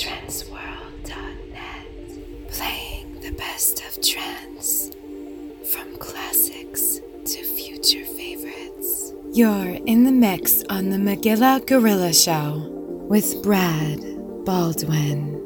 transworld.net, playing the best of trance from classics to future favorites. You're in the mix on the Magilla Gorilla Show with Brad Baldwin.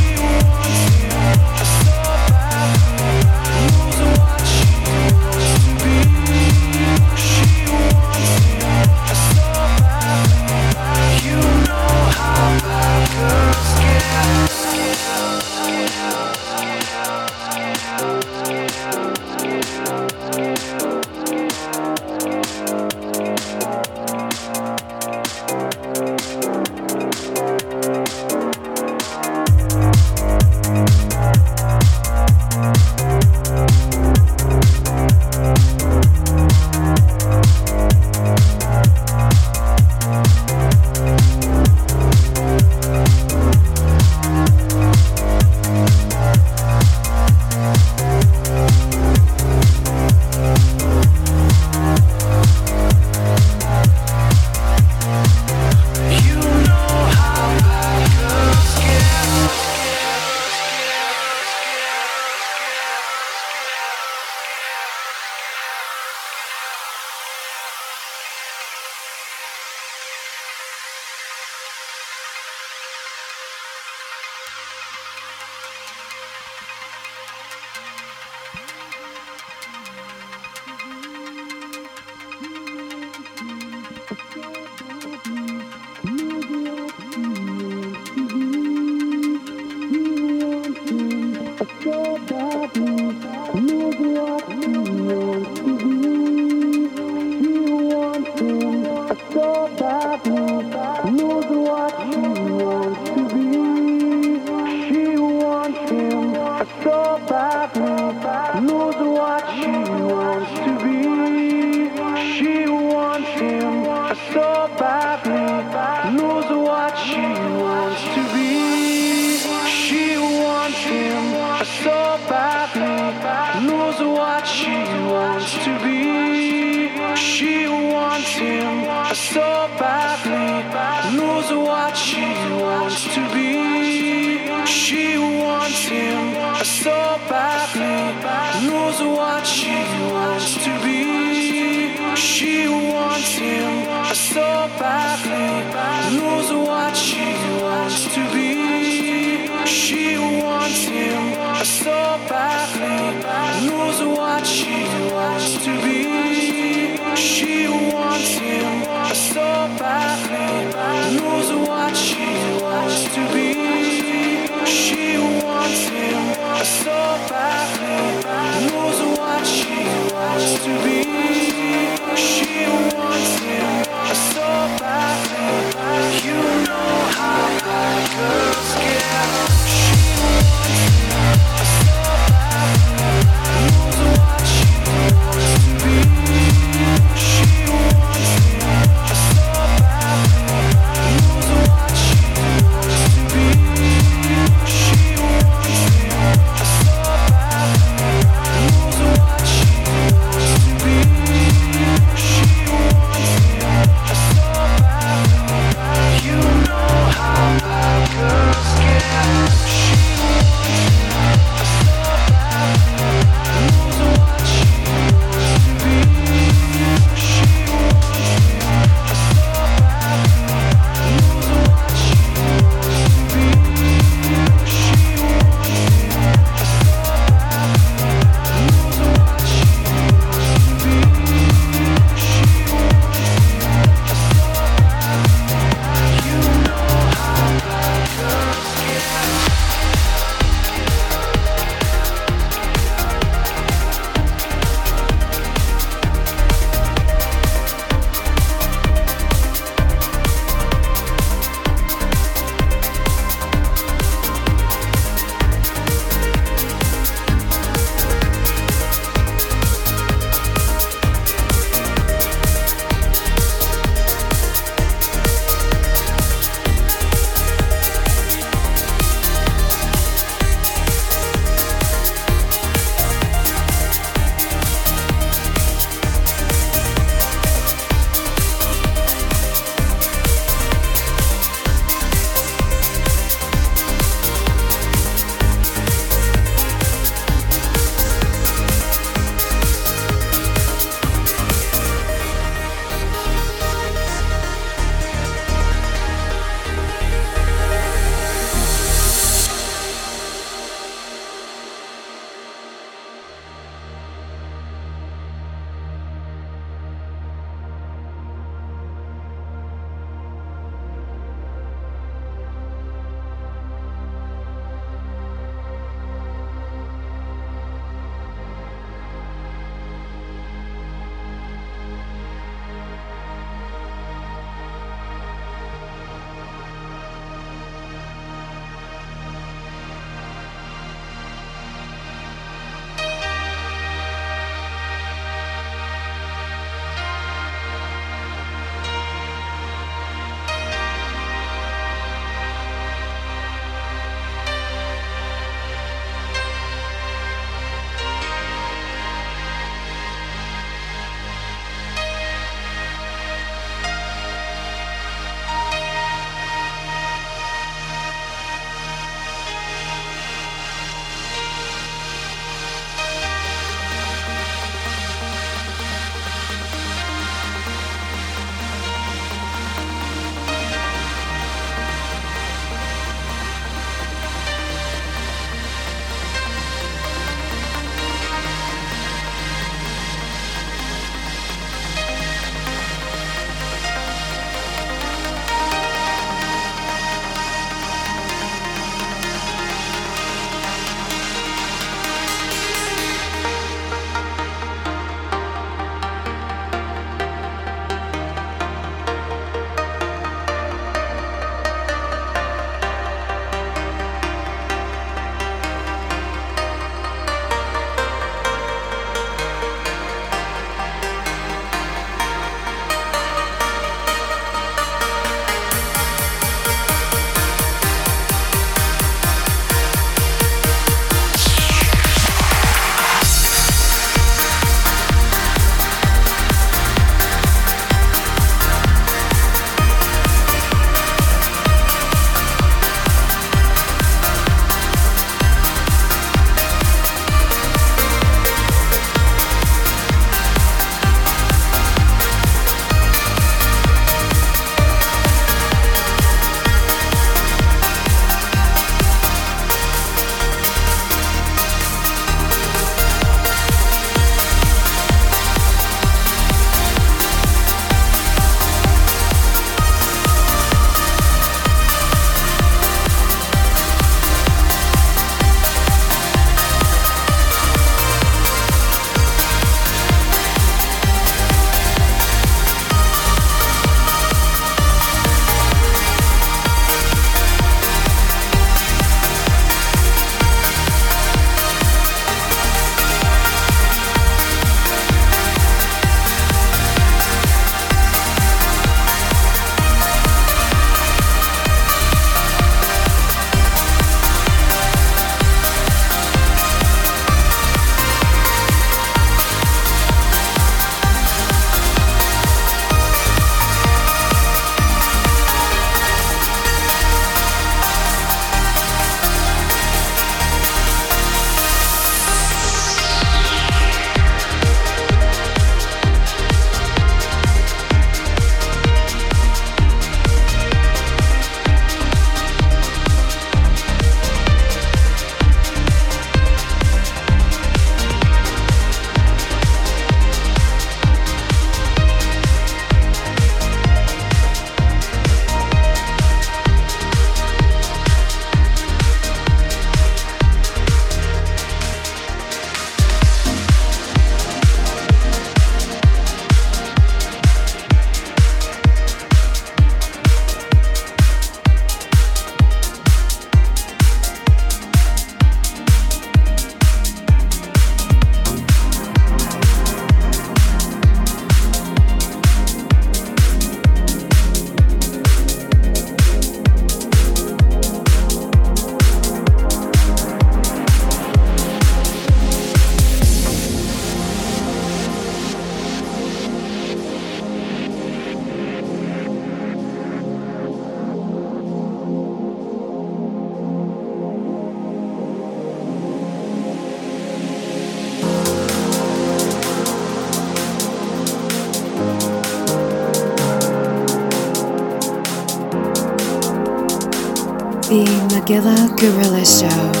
Magilla Gorilla Show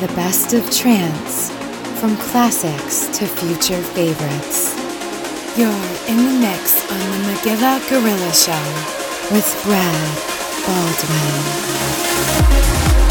the best of trance from classics to future favorites. You're in the mix on the Magilla Gorilla Show with Brad Baldwin.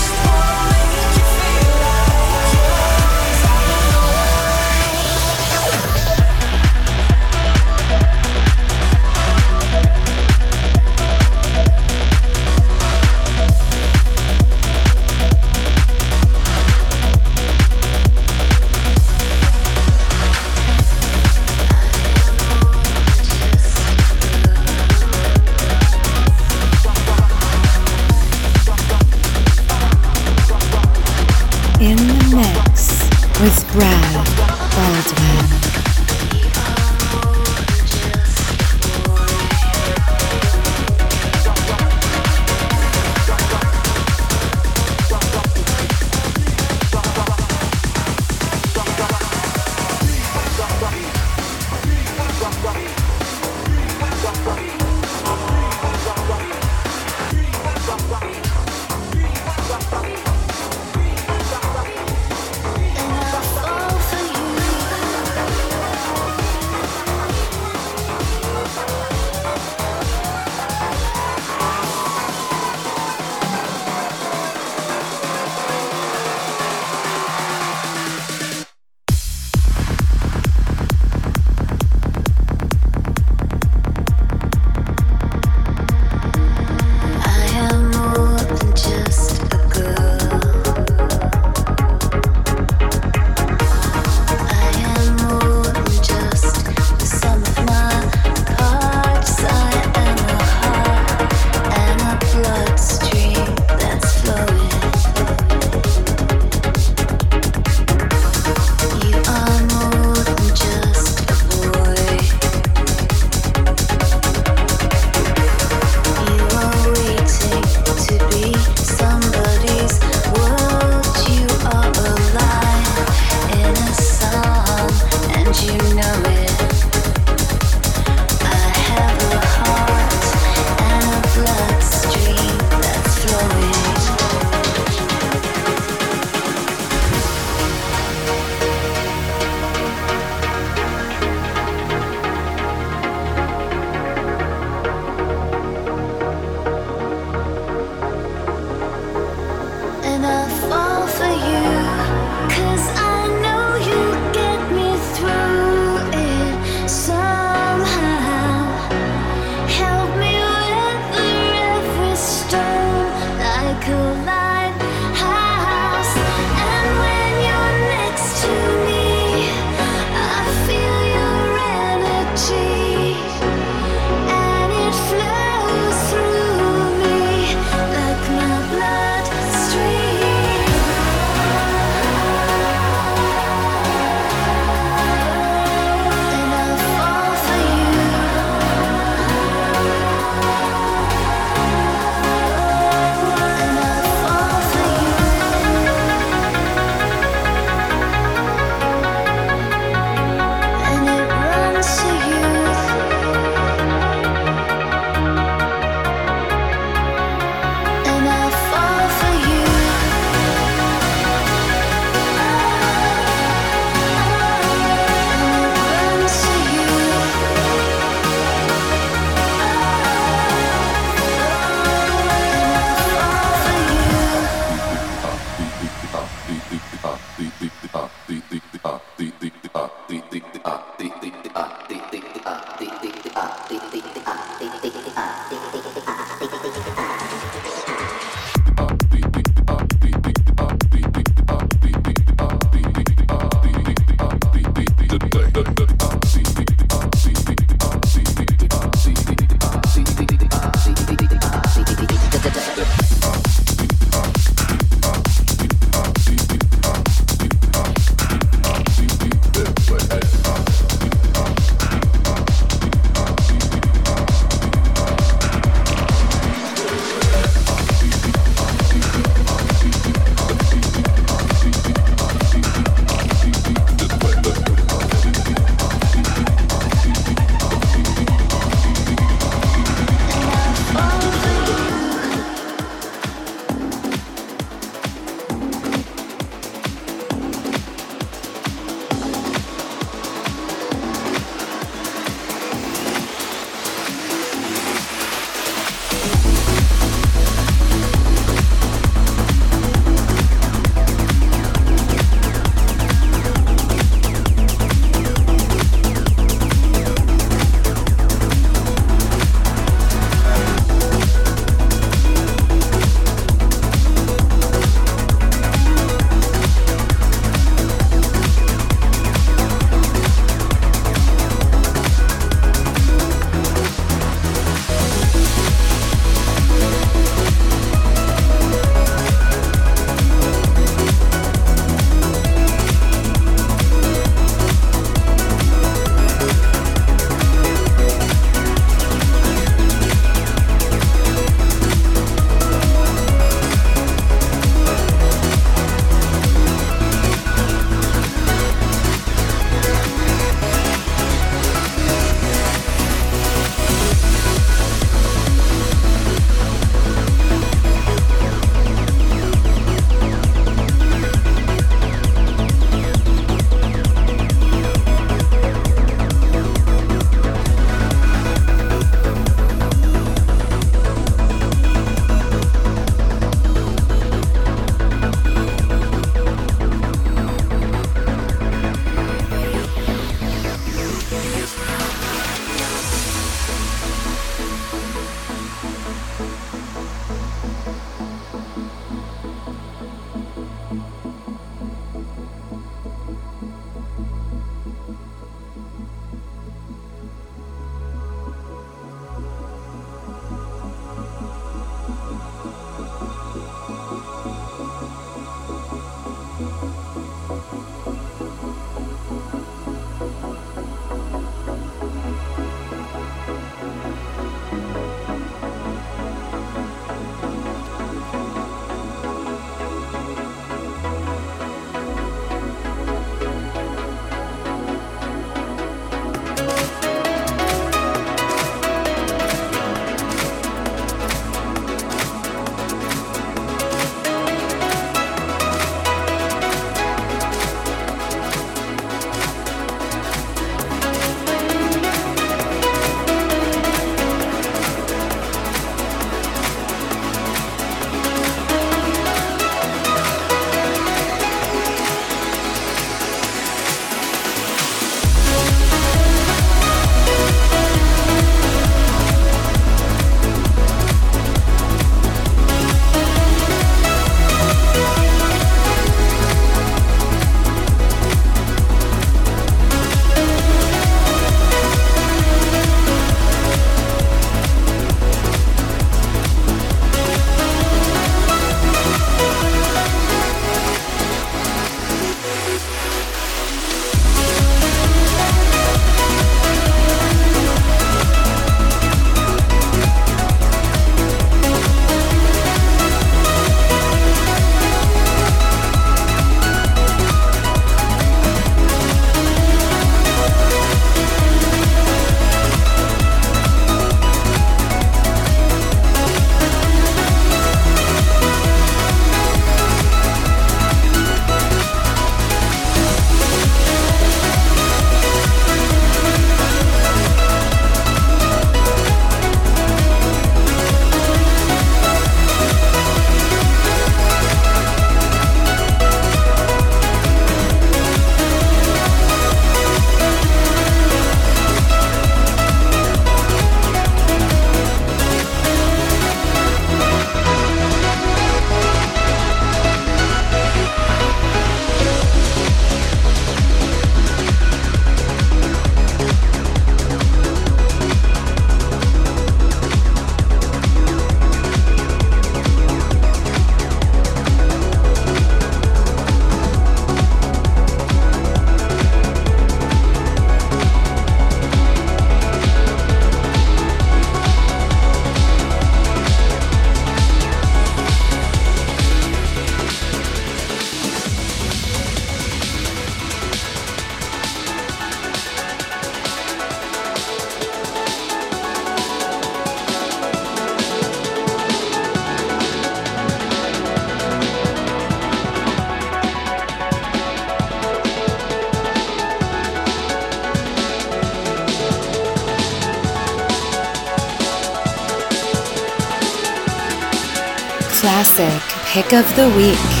Of the Week.